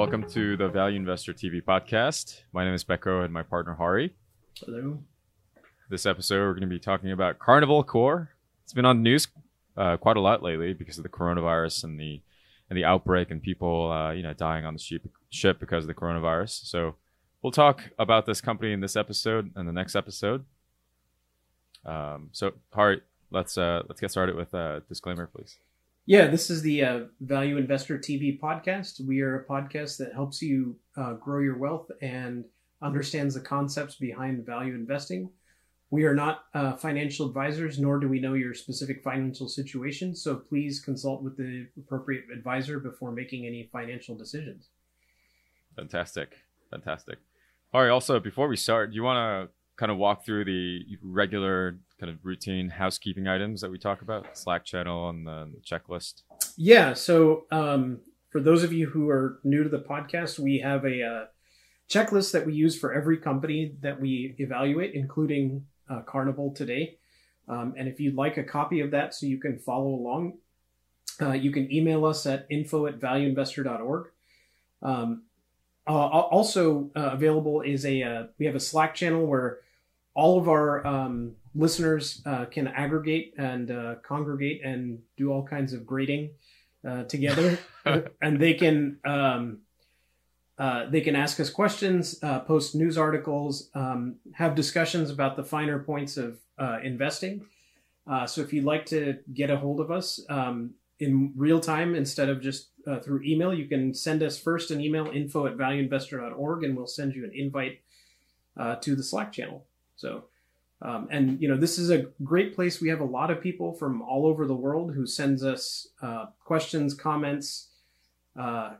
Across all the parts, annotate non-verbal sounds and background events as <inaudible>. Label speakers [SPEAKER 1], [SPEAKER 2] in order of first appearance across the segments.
[SPEAKER 1] Welcome to the Value Investor TV podcast. My name is Becco and my partner Hari.
[SPEAKER 2] Hello.
[SPEAKER 1] This episode, we're going to be talking about Carnival Corp. It's been on the news uh, quite a lot lately because of the coronavirus and the and the outbreak and people, uh, you know, dying on the ship, ship because of the coronavirus. So we'll talk about this company in this episode and the next episode. Um, so, Hari, let's uh, let's get started with a disclaimer, please.
[SPEAKER 2] Yeah, this is the uh, Value Investor TV podcast. We are a podcast that helps you uh, grow your wealth and understands the concepts behind value investing. We are not uh, financial advisors, nor do we know your specific financial situation. So please consult with the appropriate advisor before making any financial decisions.
[SPEAKER 1] Fantastic, fantastic. All right, also before we start, do you want to kind of walk through the regular kind of routine housekeeping items that we talk about, Slack channel and the checklist?
[SPEAKER 2] Yeah. So um, for those of you who are new to the podcast, we have a uh, checklist that we use for every company that we evaluate, including uh, Carnival today. Um, and if you'd like a copy of that so you can follow along, uh, you can email us at info at valueinvestor.org. Um, uh, also uh, available is a uh, we have a Slack channel where all of our um, listeners uh, can aggregate and uh, congregate and do all kinds of grading uh, together, <laughs> and they can um, uh, they can ask us questions, uh, post news articles, um, have discussions about the finer points of uh, investing. so if you'd like to get a hold of us um, in real time instead of just through email, you can send us first an email info at valueinvestor.org and we'll send you an invite to the Slack channel. So, um, and you know, this is a great place. We have a lot of people from all over the world who sends us uh, questions, comments, uh,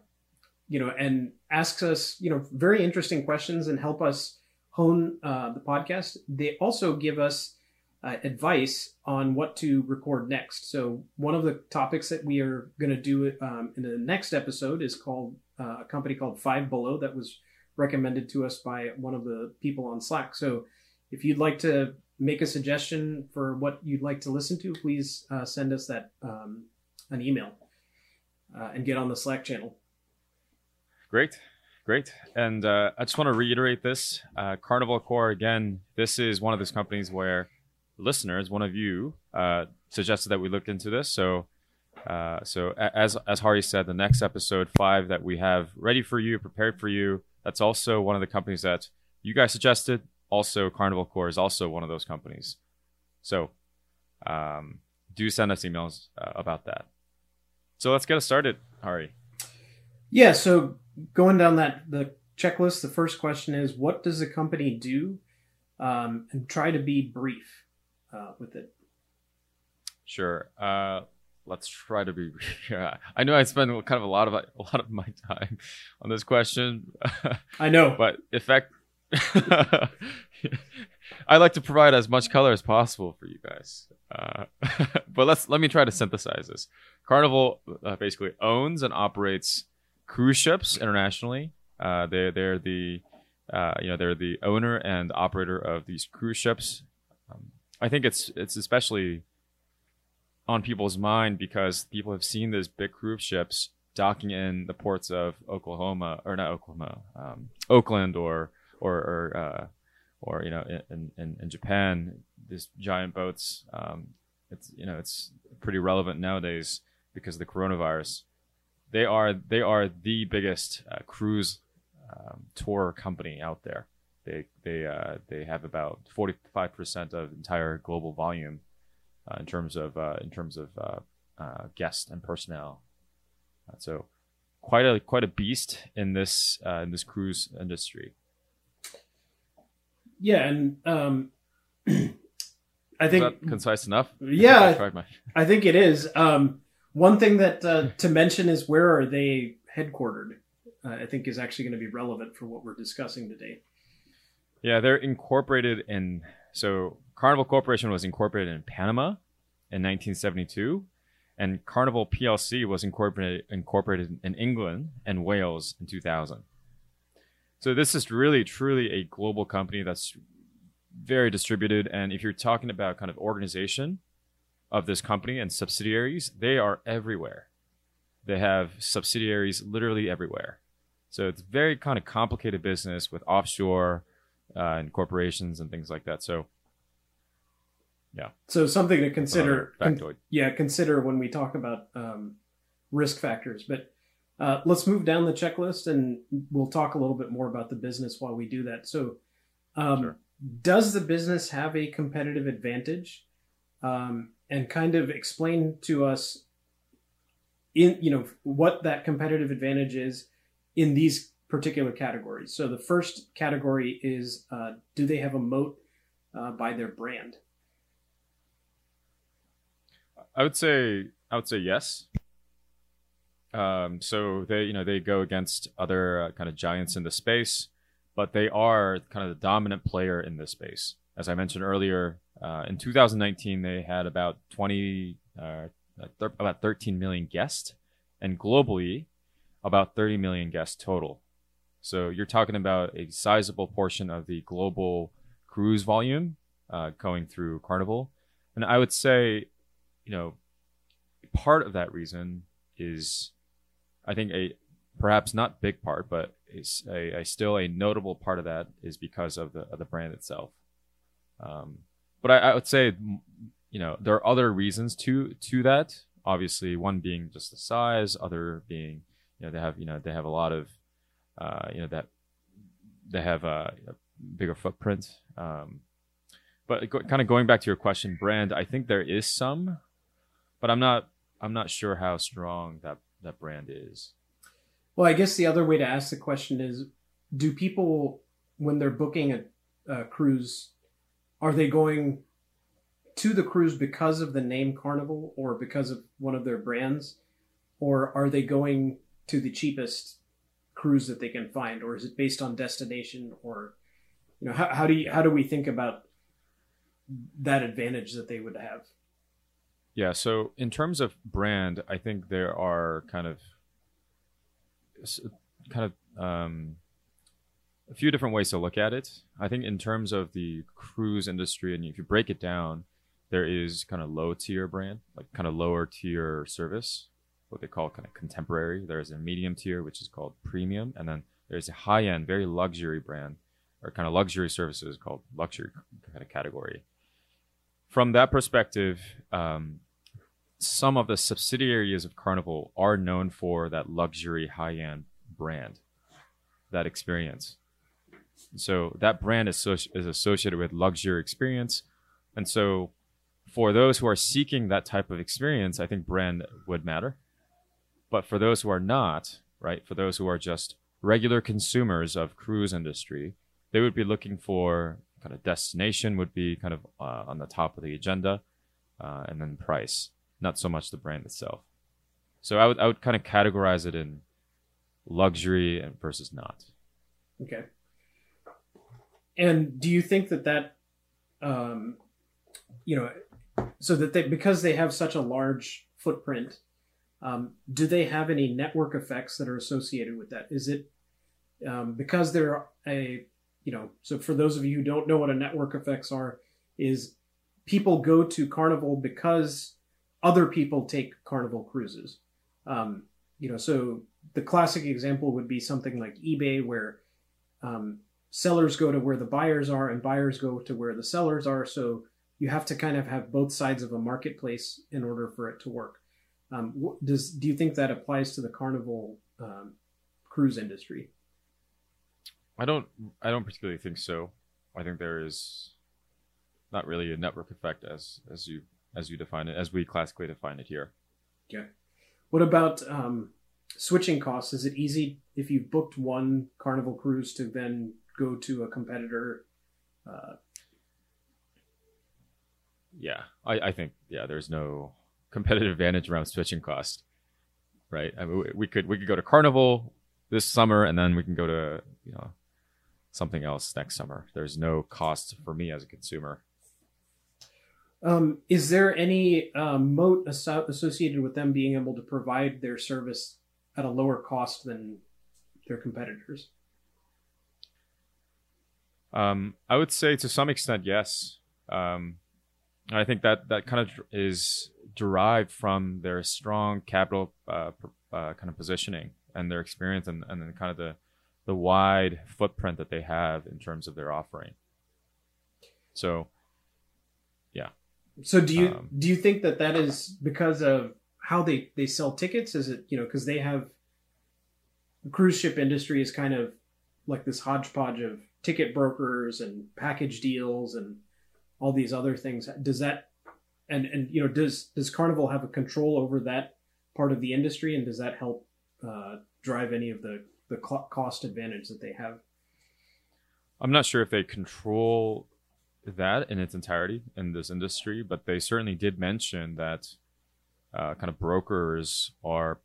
[SPEAKER 2] you know, and asks us, you know, very interesting questions and help us hone uh, the podcast. They also give us uh, advice on what to record next. So one of the topics that we are going to do um, in the next episode is called uh, a company called Five Below that was recommended to us by one of the people on Slack. So if you'd like to make a suggestion for what you'd like to listen to, please uh, send us that um, an email uh, and get on the Slack channel.
[SPEAKER 1] Great, great. And uh, I just want to reiterate this: uh, Carnival Corp. Again, this is one of those companies where listeners, one of you, uh, suggested that we look into this. So. Uh, so as as Hari said, the next episode five that we have ready for you, prepared for you, that's also one of the companies that you guys suggested also Carnival Corp is also one of those companies. So um, do send us emails uh, about that. So let's get us started, Hari.
[SPEAKER 2] Yeah. So going down that the checklist, the first question is, what does the company do? Um, and try to be brief uh, with it.
[SPEAKER 1] Sure. Uh, let's try to be. <laughs> Yeah, I know I spend kind of a lot of a lot of my <laughs> time on this question.
[SPEAKER 2] I know,
[SPEAKER 1] but effect <laughs> I like to provide as much color as possible for you guys. Uh, <laughs> but let's let me try to synthesize this. Carnival uh, basically owns and operates cruise ships internationally. Uh, they're they're the uh, you know they're the owner and operator of these cruise ships. Um, I think it's it's especially on people's mind because people have seen these big cruise ships docking in the ports of Oklahoma or not Oklahoma, um, Oakland or or or, uh, or you know in, in, in Japan these giant boats um, it's you know it's pretty relevant nowadays because of the coronavirus. They are they are the biggest uh, cruise um, tour company out there. They they uh, they have about 45% of entire global volume uh, in terms of uh, in terms of uh, uh, guests and personnel. So quite a quite a beast in this in this cruise industry
[SPEAKER 2] yeah, and um, <clears throat> I think
[SPEAKER 1] concise enough.
[SPEAKER 2] Yeah, <laughs> I, my... I, think it is. Um, one thing that uh, to mention is where are they headquartered? Uh, I think is actually going to be relevant for what we're discussing today.
[SPEAKER 1] Yeah, they're incorporated in. So Carnival Corporation was incorporated in Panama in 1972, and Carnival PLC was incorporated incorporated in England and Wales in 2000. So this is really truly a global company that's very distributed. And if you're talking about kind of organization of this company and subsidiaries, they are everywhere. They have subsidiaries literally everywhere. So it's very kind of complicated business with offshore uh, and corporations and things like that. So yeah.
[SPEAKER 2] So something to consider.
[SPEAKER 1] factoid.
[SPEAKER 2] yeah, consider when we talk about um, risk factors. But uh, let's move down the checklist, and we'll talk a little bit more about the business while we do that. So, um,
[SPEAKER 1] Sure.
[SPEAKER 2] does the business have a competitive advantage? Um, and kind of explain to us in you know what that competitive advantage is in these particular categories. So the first category is uh, do they have a moat uh, by their brand?
[SPEAKER 1] I would say I would say yes. Um, so they you know they go against other uh, kind of giants in the space, but they are kind of the dominant player in this space. As I mentioned earlier, uh, in 2019 they had about 20 uh, about 13 million guests, and globally about 30 million guests total. So you're talking about a sizable portion of the global cruise volume uh, going through Carnival, and I would say you know, part of that reason is, I think a perhaps not big part, but it's a, a still a notable part of that is because of the of the brand itself. Um, but I, I would say, you know, there are other reasons to to that. Obviously, one being just the size, other being, you know, they have you know they have a lot of, uh, you know that they have a, a bigger footprint. Um, but go, kind of going back to your question, brand, I think there is some, but I'm not I'm not sure how strong that that brand is.
[SPEAKER 2] Well, I guess the other way to ask the question is do people, when they're booking a, a cruise, are they going to the cruise because of the name Carnival or because of one of their brands? Or are they going to the cheapest cruise that they can find? Or is it based on destination? Or, you know, how, how do you, how do we think about that advantage that they would have?
[SPEAKER 1] Yeah. So in terms of brand, I think there are kind of kind of um, a few different ways to look at it. I think in terms of the cruise industry, and if you break it down, there is kind of low tier brand, like kind of lower tier service, what they call kind of contemporary. There's a medium tier, which is called premium, and then there's a high end, very luxury brand or kind of luxury services called luxury kind of category. From that perspective, um, some of the subsidiaries of Carnival are known for that luxury high end brand, that experience. So that brand is, associ- is associated with luxury experience. And so for those who are seeking that type of experience, I think brand would matter. But for those who are not, right, for those who are just regular consumers of cruise industry, they would be looking for kind of destination would be kind of uh, on the top of the agenda, uh, and then price, not so much the brand itself. So I would I would kind of categorize it in luxury and versus not.
[SPEAKER 2] Okay. And do you think that that, um, you know, so that they because they have such a large footprint, um, do they have any network effects that are associated with that? Is it um, because they're a, you know, so for those of you who don't know what a network effects are, is people go to Carnival because other people take Carnival cruises. Um, you know, so the classic example would be something like eBay, where um, sellers go to where the buyers are and buyers go to where the sellers are. So you have to kind of have both sides of a marketplace in order for it to work. Um, does do you think that applies to the Carnival um, cruise industry?
[SPEAKER 1] I don't I don't particularly think so. I think there is not really a network effect as as you as you define it as we classically define it here. Yeah.
[SPEAKER 2] What about um, switching costs? Is it easy if you've booked one Carnival cruise to then go to a competitor? Uh,
[SPEAKER 1] Yeah, I, I think yeah, there's no competitive advantage around switching cost, right? I mean, we- we could we could go to Carnival this summer, and then we can go to you know something else next summer. There's no cost for me as a consumer.
[SPEAKER 2] Um, is there any um, moat asso- associated with them being able to provide their service at a lower cost than their competitors?
[SPEAKER 1] Um, I would say to some extent, yes. Um, I think that that kind of is derived from their strong capital uh, uh, kind of positioning and their experience and, and then kind of the the wide footprint that they have in terms of their offering. So.
[SPEAKER 2] So do you
[SPEAKER 1] Um,
[SPEAKER 2] do you think that that is because of how they they sell tickets? Is it you know because they have the cruise ship industry is kind of like this hodgepodge of ticket brokers and package deals and all these other things. Does that and and you know does does Carnival have a control over that part of the industry and does that help uh, drive any of the the cost advantage that they have?
[SPEAKER 1] I'm not sure if they control that in its entirety in this industry, but they certainly did mention that uh, kind of brokers are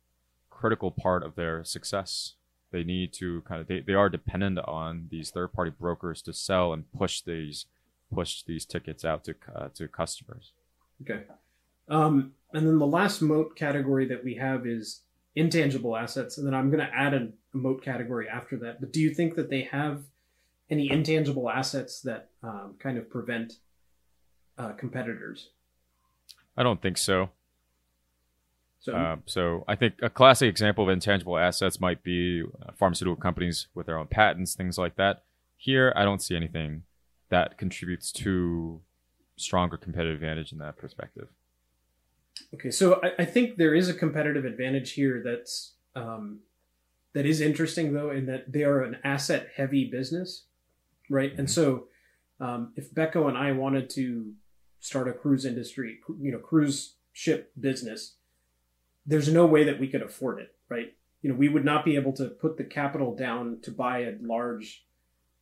[SPEAKER 1] critical part of their success. They need to kind of they, they are dependent on these third party brokers to sell and push these push these tickets out to uh, to customers.
[SPEAKER 2] Okay. Um, and then the last moat category that we have is intangible assets, and then I'm going to add a, a moat category after that. But do you think that they have any intangible assets that um, kind of prevent uh, competitors?
[SPEAKER 1] I don't think so.
[SPEAKER 2] So
[SPEAKER 1] Uh, so I think a classic example of intangible assets might be uh, pharmaceutical companies with their own patents, things like that. Here, I don't see anything that contributes to stronger competitive advantage in that perspective.
[SPEAKER 2] Okay, so I, I think there is a competitive advantage here that's um, that is interesting though, in that they are an asset heavy business, right? And so, um, if Becco and I wanted to start a cruise industry, you know, cruise ship business, there's no way that we could afford it, right? You know, we would not be able to put the capital down to buy a large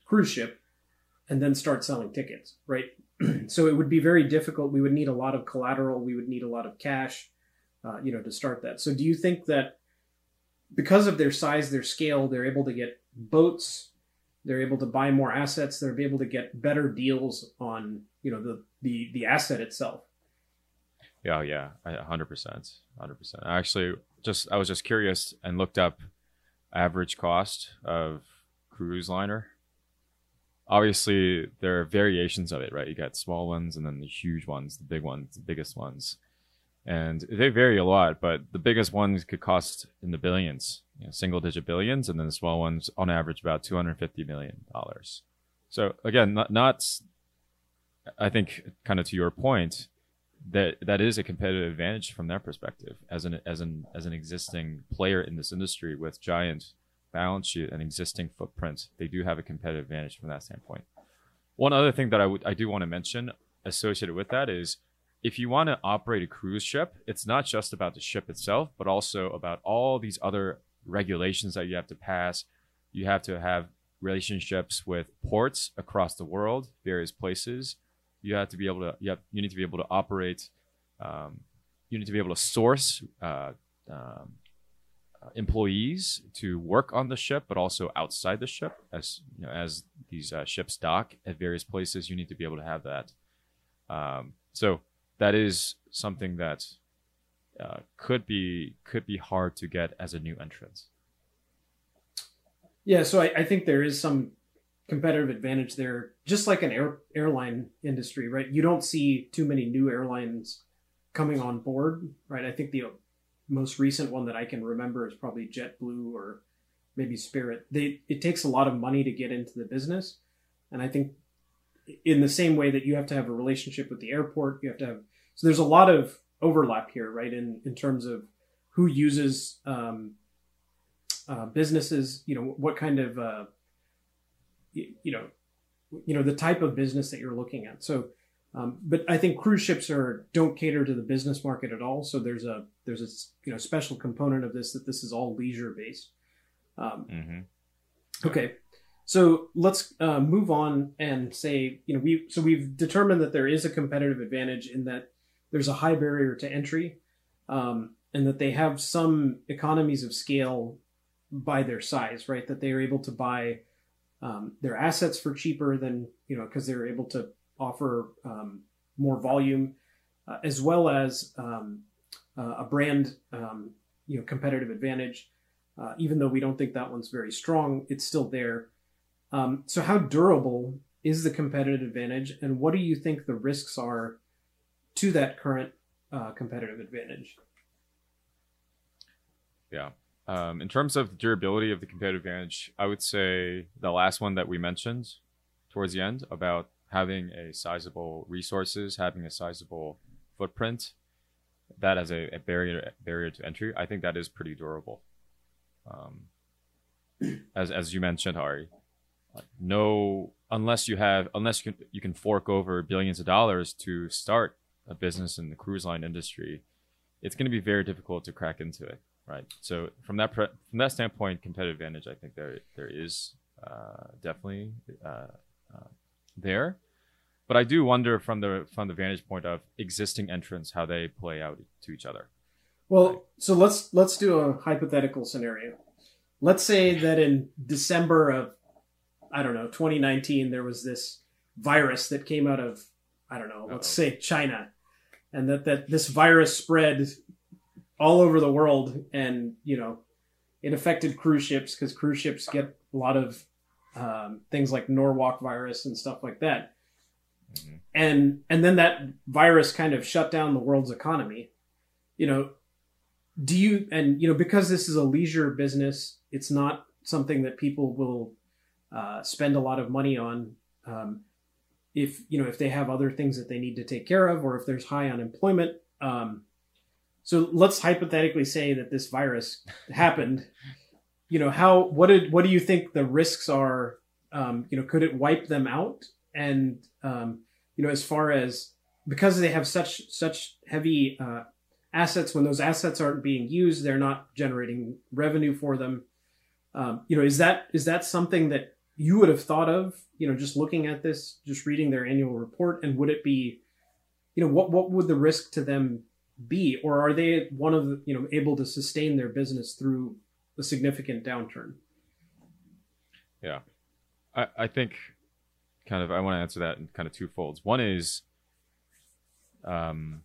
[SPEAKER 2] cruise ship and then start selling tickets, right? <clears throat> so it would be very difficult. We would need a lot of collateral. We would need a lot of cash, uh, you know, to start that. So do you think that because of their size, their scale, they're able to get boats, they're able to buy more assets, they're able to get better deals on, you know, the the the asset itself?
[SPEAKER 1] Yeah, yeah, hundred percent, hundred percent. Actually, just I was just curious and looked up average cost of cruise liner. Obviously, there are variations of it, right? You got small ones and then the huge ones, the big ones, the biggest ones, and they vary a lot. But the biggest ones could cost in the billions, you know, single digit billions, and then the small ones, on average, about two hundred fifty million dollars. So again, not not. I think, kind of to your point, that that is a competitive advantage from their perspective as an as an as an existing player in this industry with giant balance sheet and existing footprint. They do have a competitive advantage from that standpoint. One other thing that I would I do want to mention associated with that is if you want to operate a cruise ship, it's not just about the ship itself, but also about all these other regulations that you have to pass. You have to have relationships with ports across the world, various places. You have to be able to you, have, you need to be able to operate um, you need to be able to source uh, um, uh, employees to work on the ship but also outside the ship as you know as these uh, ships dock at various places. You need to be able to have that. Um, so that is something that uh, could be could be hard to get as a new entrant
[SPEAKER 2] Yeah, so I, I think there is some competitive advantage there, just like an air, airline industry, right? You don't see too many new airlines coming on board, right? I think the most recent one that I can remember is probably JetBlue or maybe Spirit. They it takes a lot of money to get into the business, and I think in the same way that you have to have a relationship with the airport, you have to have so there's a lot of overlap here, right? In in terms of who uses um, uh, businesses, you know, what kind of uh, you, you know, you know the type of business that you're looking at. So, um, but I think cruise ships are don't cater to the business market at all. So there's a there's a you know special component of this that this is all leisure based. Um,
[SPEAKER 1] mm-hmm.
[SPEAKER 2] Okay, so let's uh, move on and say you know we so we've determined that there is a competitive advantage in that there's a high barrier to entry, um, and that they have some economies of scale by their size, right? That they are able to buy um, their assets for cheaper than you know because they're able to offer um, more volume, uh, as well as um, uh, a brand um, you know competitive advantage. Uh, even though we don't think that one's very strong, it's still there. Um, so, how durable is the competitive advantage, and what do you think the risks are to that current uh, competitive advantage?
[SPEAKER 1] Yeah. Um, in terms of durability of the competitive advantage, I would say the last one that we mentioned towards the end about having a sizable resources, having a sizable footprint, that as a, a barrier barrier to entry, I think that is pretty durable. Um, as as you mentioned, Hari, no unless you have unless you can, you can fork over billions of dollars to start a business in the cruise line industry, it's going to be very difficult to crack into it, right? So from that pre- from that standpoint, competitive advantage, I think there there is uh, definitely uh, uh, there. But I do wonder from the from the vantage point of existing entrants how they play out to each other.
[SPEAKER 2] Well, so let's let's do a hypothetical scenario. Let's say that in December of I don't know 2019 there was this virus that came out of I don't know let's
[SPEAKER 1] Uh-oh.
[SPEAKER 2] say China, and that that this virus spread all over the world, and you know it affected cruise ships because cruise ships get a lot of um, things like Norwalk virus and stuff like that
[SPEAKER 1] Mhm.
[SPEAKER 2] and and then that virus kind of shut down the world's economy you know do you and you know because this is a leisure business it's not something that people will uh, spend a lot of money on um, if you know if they have other things that they need to take care of or if there's high unemployment um, so let's hypothetically say that this virus happened. You know how what did what do you think the risks are? Um, you know could it wipe them out? And um, you know as far as because they have such such heavy uh, assets when those assets aren't being used they're not generating revenue for them. Um, you know is that is that something that you would have thought of you know just looking at this just reading their annual report and would it be you know what what would the risk to them be or are they one of you know able to sustain their business through a significant downturn Yeah,
[SPEAKER 1] I, I think kind of I want to answer that in kind of two folds. One is um,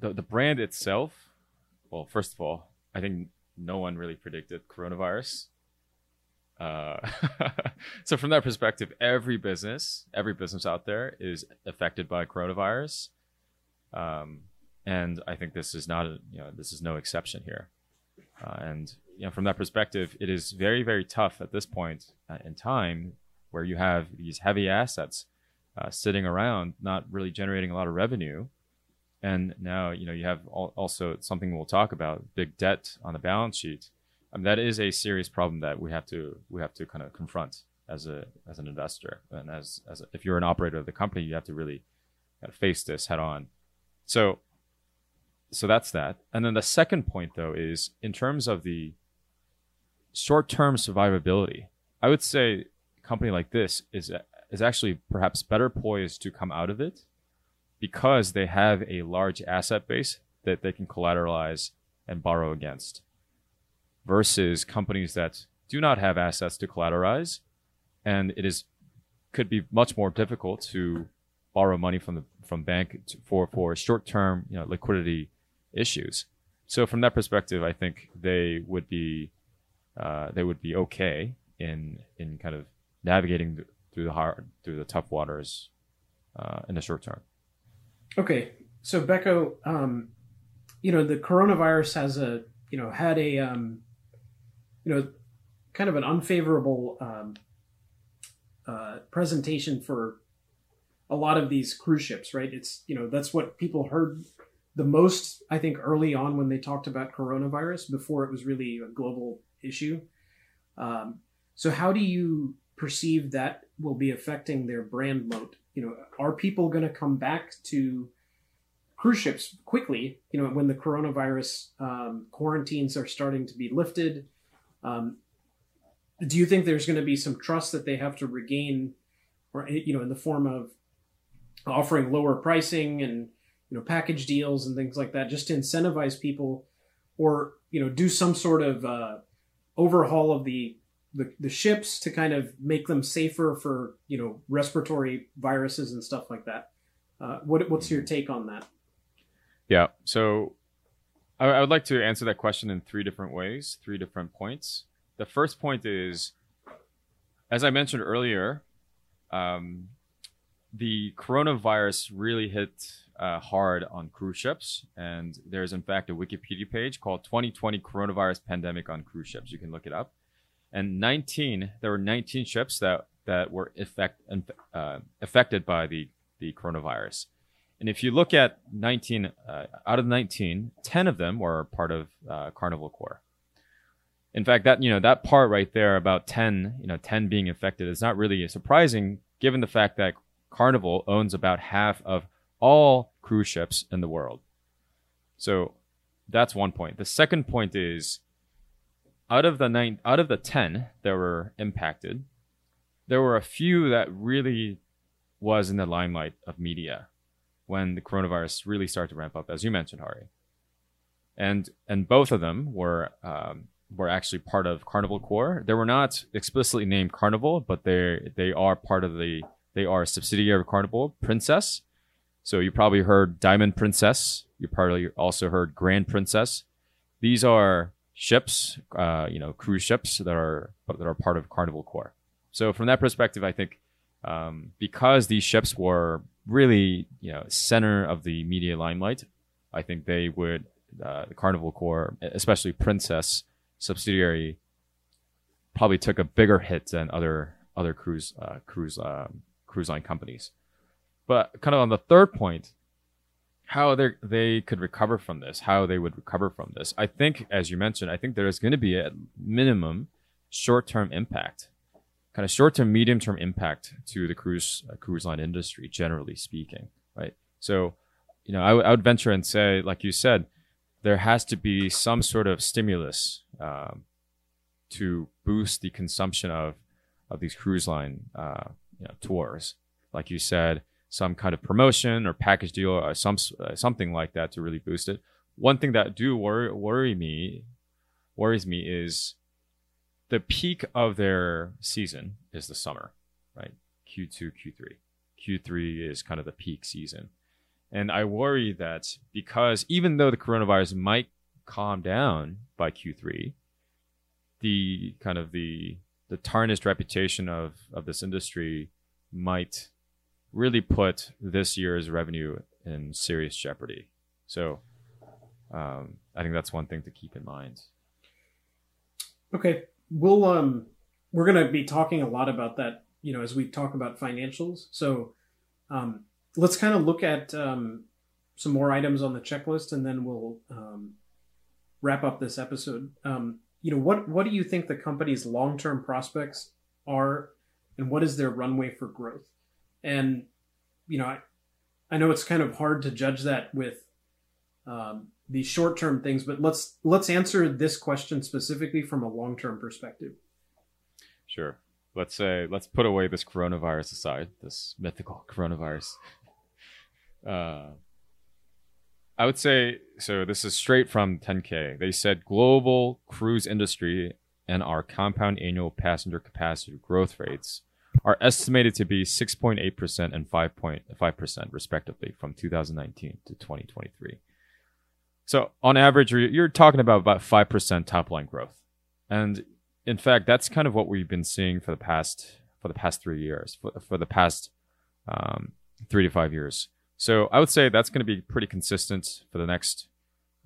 [SPEAKER 1] the the brand itself. Well, first of all, I think no one really predicted coronavirus. Uh, <laughs> so from that perspective, every business, every business out there is affected by coronavirus, um, and I think this is not a, you know this is no exception here. Uh, and you know from that perspective, it is very very tough at this point uh, in time where you have these heavy assets uh, sitting around, not really generating a lot of revenue, and now you know you have al- also something we'll talk about, big debt on the balance sheet. Um, that is a serious problem that we have to we have to kind of confront as a as an investor and as as a, if you're an operator of the company, you have to really kind of face this head on. So so that's that. And then the second point though is in terms of the short-term survivability. I would say a company like this is is actually perhaps better poised to come out of it because they have a large asset base that they can collateralize and borrow against versus companies that do not have assets to collateralize. And it is could be much more difficult to borrow money from the from bank to, for for short-term you know liquidity issues. So from that perspective i think they would be uh, they would be okay in in kind of navigating th- through the hard through the tough waters uh, in the short term.
[SPEAKER 2] Okay, so Becco, um, you know the coronavirus has a you know had a um, you know kind of an unfavorable um, uh, presentation for a lot of these cruise ships, right? It's you know that's what people heard the most, I think, early on when they talked about coronavirus before it was really a global issue. Um, so how do you perceive that will be affecting their brand moat? You know, are people going to come back to cruise ships quickly? You know, when the coronavirus um, quarantines are starting to be lifted, um, do you think there's going to be some trust that they have to regain, or you know, in the form of offering lower pricing and you know package deals and things like that, just to incentivize people, or you know, do some sort of uh, overhaul of the the, the ships to kind of make them safer for you know respiratory viruses and stuff like that. Uh, what what's your take on that?
[SPEAKER 1] Yeah. So I, I would like to answer that question in three different ways, three different points. The first point is, as I mentioned earlier, um, the coronavirus really hit uh, hard on cruise ships, and there's in fact a Wikipedia page called 2020 Coronavirus Pandemic on Cruise Ships. You can look it up. And 19, there were 19 ships that that were effect, uh, affected by the the coronavirus. And if you look at 19 uh, out of 19, 10 of them were part of uh, Carnival Corps. In fact, that you know that part right there about 10, you know, 10 being affected is not really surprising given the fact that Carnival owns about half of all cruise ships in the world. So that's one point. The second point is out of the nine out of the 10 that were impacted, there were a few that really was in the limelight of media when the coronavirus really started to ramp up, as you mentioned, Hari. And and both of them were um, were actually part of Carnival Corps. They were not explicitly named Carnival, but they they are part of the they are a subsidiary of Carnival Princess. So you probably heard Diamond Princess. You probably also heard Grand Princess. These are ships, uh, you know, cruise ships that are that are part of Carnival Corps. So from that perspective, I think um, because these ships were really, you know, center of the media limelight, I think they would uh, the Carnival Corps, especially Princess subsidiary, probably took a bigger hit than other other cruise uh, cruise um, cruise line companies. But kind of on the third point, how they they could recover from this, how they would recover from this. I think, as you mentioned, I think there is going to be a minimum short term impact kind of short term, medium term impact to the cruise uh, cruise line industry, generally speaking, right? So, you know, I, w- I would venture and say, like you said, there has to be some sort of stimulus um, to boost the consumption of of these cruise line uh, you know, tours, like you said, some kind of promotion or package deal or some uh, something like that to really boost it. One thing that do worry worry me worries me is the peak of their season is the summer, right? Q2, Q3. Q3 is kind of the peak season. And I worry that because even though the coronavirus might calm down by Q3, the kind of the the tarnished reputation of, of this industry might really put this year's revenue in serious jeopardy. So um, I think that's one thing to keep in mind.
[SPEAKER 2] Okay, we'll um we're to be talking a lot about that you know as we talk about financials. So um let's kind of look at um some more items on the checklist and then we'll um wrap up this episode. Um you know what what do you think the company's long-term prospects are and what is their runway for growth? And you know i i know it's kind of hard to judge that with um, these short-term things, but let's let's answer this question specifically from a long-term perspective.
[SPEAKER 1] Sure. Let's say let's put away this coronavirus aside, this mythical <laughs> coronavirus. Uh, I would say so. This is straight from 10K. They said global cruise industry and our compound annual passenger capacity growth rates are estimated to be 6.8% and 5.5% respectively from 2019 to 2023. So on average, you're talking about about five percent top line growth, and in fact, that's kind of what we've been seeing for the past for the past three years, for, for the past um, three to five years. So I would say that's going to be pretty consistent for the next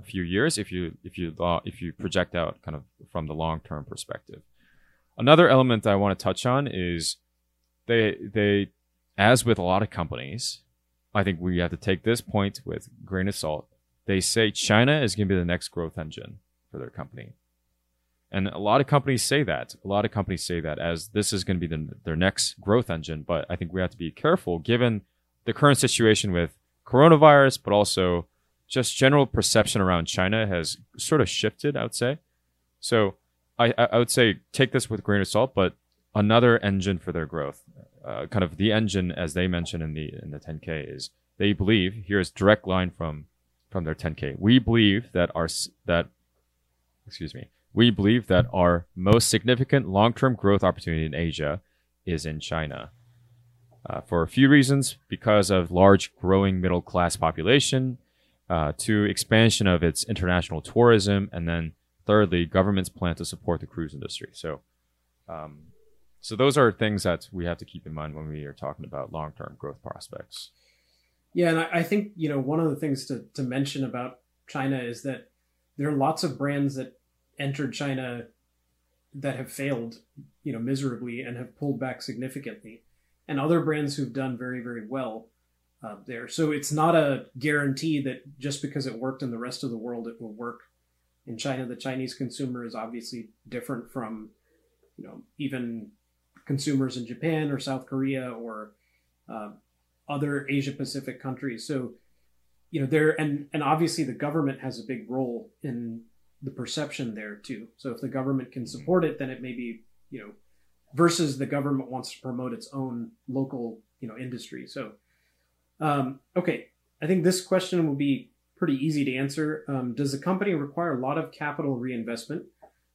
[SPEAKER 1] few years if you if you if you project out kind of from the long term perspective. Another element I want to touch on is they they as with a lot of companies, I think we have to take this point with grain of salt they say China is going to be the next growth engine for their company. And a lot of companies say that. A lot of companies say that as this is going to be the, their next growth engine. But I think we have to be careful given the current situation with coronavirus, but also just general perception around China has sort of shifted, I would say. So I, I would say take this with a grain of salt, but another engine for their growth, uh, kind of the engine as they mentioned in the in the 10K is they believe here's direct line from from their 10K. We believe that our that excuse me, we believe that our most significant long-term growth opportunity in Asia is in China. Uh, for a few reasons, because of large growing middle class population, uh, to expansion of its international tourism, and then thirdly, government's plan to support the cruise industry. So, um, so those are things that we have to keep in mind when we are talking about long term growth prospects.
[SPEAKER 2] Yeah, and I, I think you know one of the things to to mention about China is that there are lots of brands that entered China that have failed, you know, miserably and have pulled back significantly, and other brands who've done very very well uh, there. So it's not a guarantee that just because it worked in the rest of the world, it will work in China. The Chinese consumer is obviously different from, you know, even consumers in Japan or South Korea or uh, other Asia Pacific countries. So, you know, there and and obviously the government has a big role in the perception there too. So if the government can support it, then it may be, you know, versus the government wants to promote its own local, you know, industry. So um, okay, I think this question will be pretty easy to answer. Um, does the company require a lot of capital reinvestment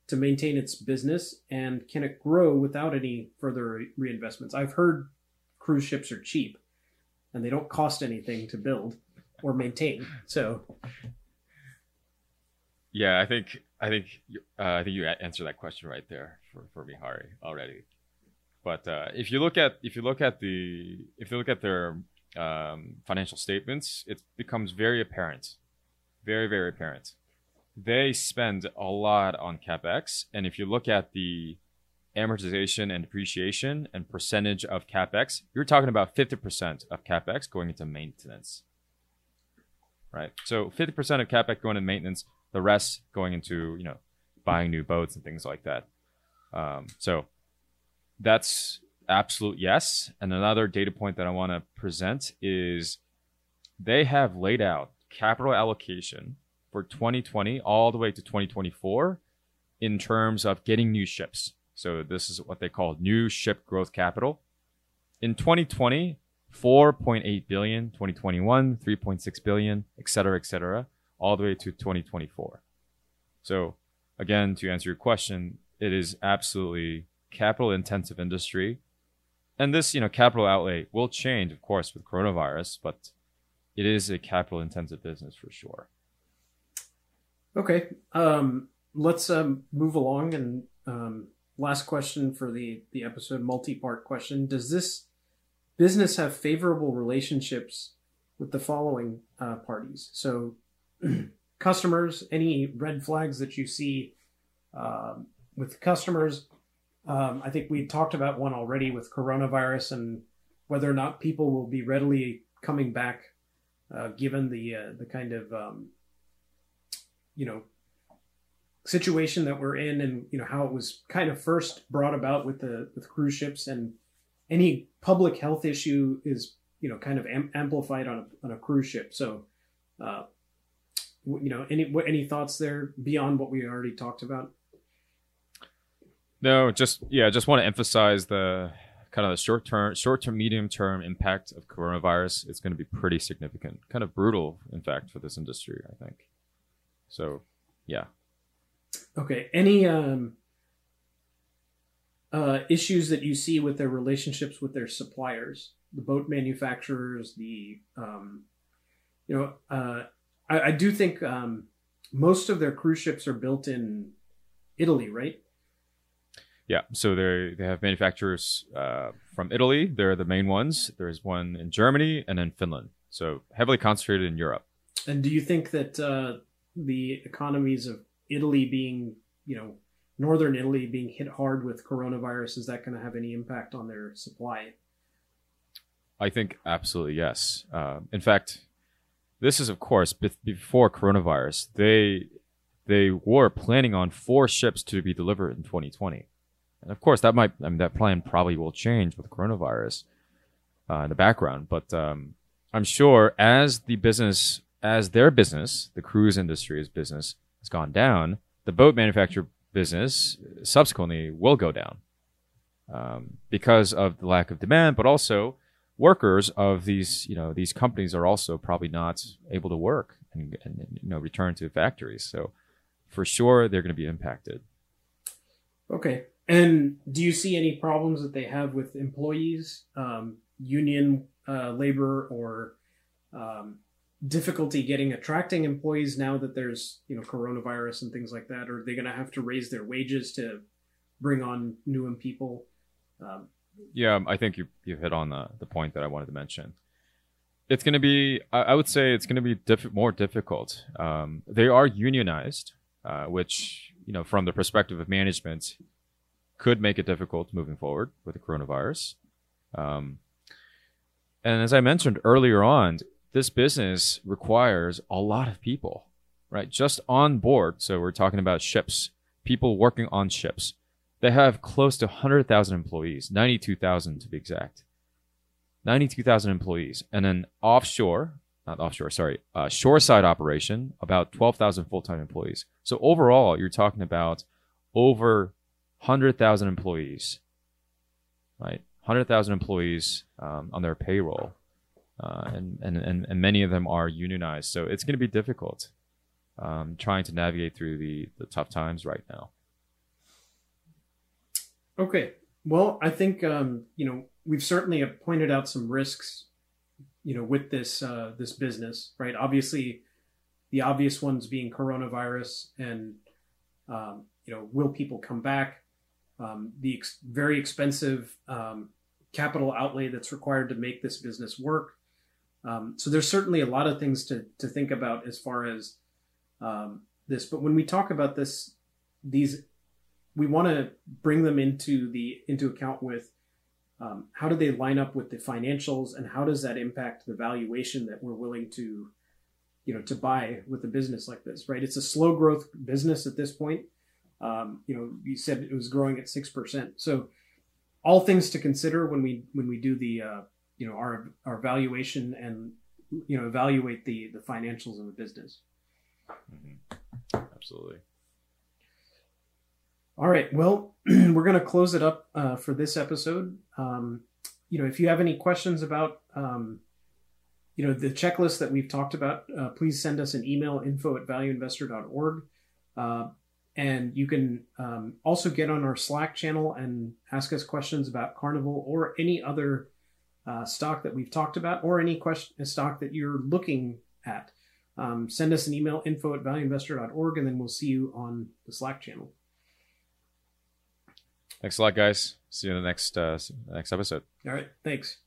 [SPEAKER 2] to maintain its business, and can it grow without any further reinvestments? I've heard cruise ships are cheap, and they don't cost anything to build or maintain. So,
[SPEAKER 1] yeah, I think I think uh, I think you answered that question right there for for me, Hari, already. But uh, if you look at if you look at the if you look at their um, financial statements, it becomes very apparent, very very apparent. They spend a lot on capex, and if you look at the amortization and depreciation and percentage of capex, you're talking about 50% of capex going into maintenance. Right? So 50% of capex going into maintenance, the rest going into, you know, buying new boats and things like that. Um, so that's absolute yes. And another data point that I want to present is they have laid out capital allocation for 2020 all the way to 2024 in terms of getting new ships. So this is what they call new ship growth capital. In 2020, 4.8 billion, 2021, 3.6 billion, et cetera, et cetera, all the way to 2024. So again, to answer your question, it is absolutely capital intensive industry and this you know capital outlay will change of course with coronavirus but it is a capital intensive business for sure
[SPEAKER 2] okay um, let's um, move along and um, last question for the the episode multi-part question. Does this business have favorable relationships with the following uh, parties? So <clears throat> customers any red flags that you see uh, with customers? Um, I think we talked about one already with coronavirus and whether or not people will be readily coming back, uh, given the uh, the kind of um, you know situation that we're in, and you know how it was kind of first brought about with the with cruise ships, and any public health issue is you know kind of am- amplified on a, on a cruise ship. So, uh, you know, any any thoughts there beyond what we already talked about?
[SPEAKER 1] No, just yeah, just want to emphasize the kind of the short term, short term, medium term impact of coronavirus. It's going to be pretty significant, kind of brutal, in fact, for this industry. I think. So, yeah.
[SPEAKER 2] Okay. Any um, uh, issues that you see with their relationships with their suppliers, the boat manufacturers, the um, you know, uh, I, I do think um, most of their cruise ships are built in Italy, right?
[SPEAKER 1] Yeah, so they they have manufacturers uh, from Italy. They're the main ones. There's one in Germany and in Finland. So heavily concentrated in Europe.
[SPEAKER 2] And do you think that uh, the economies of Italy being, you know, northern Italy being hit hard with coronavirus, is that going to have any impact on their supply?
[SPEAKER 1] I think absolutely yes. Uh, in fact, this is of course before coronavirus. They they were planning on four ships to be delivered in 2020. And of course, that might, I mean, that plan probably will change with coronavirus uh, in the background. But um, I'm sure as the business, as their business, the cruise industry's business has gone down, the boat manufacturer business subsequently will go down um, because of the lack of demand, but also workers of these, you know, these companies are also probably not able to work and, and you know return to factories. So for sure, they're going to be impacted.
[SPEAKER 2] Okay. And do you see any problems that they have with employees, um, union uh, labor, or um, difficulty getting attracting employees now that there's you know coronavirus and things like that? Or are they going to have to raise their wages to bring on new people?
[SPEAKER 1] Um, yeah, I think you you hit on the the point that I wanted to mention. it's going to be. I, I would say it's going to be diff- more difficult. Um, they are unionized, uh, which you know, from the perspective of management, could make it difficult moving forward with the coronavirus. Um, and as I mentioned earlier on, this business requires a lot of people, right? Just on board. So we're talking about ships, people working on ships. They have close to 100,000 employees, 92,000 to be exact. 92,000 employees. And then offshore, not offshore, sorry, uh, shoreside operation, about 12,000 full time employees. So overall, you're talking about over 100,000 employees, right? 100,000 employees um, on their payroll. Uh, and, and, and, and many of them are unionized. So it's going to be difficult um, trying to navigate through the, the tough times right now.
[SPEAKER 2] Okay. Well, I think, um, you know, we've certainly pointed out some risks, you know, with this, uh, this business, right? Obviously, the obvious ones being coronavirus and, um, you know, will people come back? Um, the ex- very expensive um, capital outlay that's required to make this business work. Um, so there's certainly a lot of things to, to think about as far as um, this. But when we talk about this, these we want to bring them into the into account with um, how do they line up with the financials and how does that impact the valuation that we're willing to you know to buy with a business like this right it's a slow growth business at this point um, you know you said it was growing at 6% so all things to consider when we when we do the uh, you know our our valuation and you know evaluate the the financials of the business.
[SPEAKER 1] Mm-hmm. Absolutely.
[SPEAKER 2] All right. Well, <clears throat> we're going to close it up uh, for this episode. Um, you know, if you have any questions about um, you know the checklist that we've talked about, uh, please send us an email info at valueinvestor.org. Uh, and you can um, also get on our Slack channel and ask us questions about Carnival or any other uh, stock that we've talked about or any question stock that you're looking at. Um, send us an email info at valueinvestor.org and then we'll see you on the Slack channel.
[SPEAKER 1] Thanks a lot, guys. See you in the next uh, next episode.
[SPEAKER 2] All right. Thanks.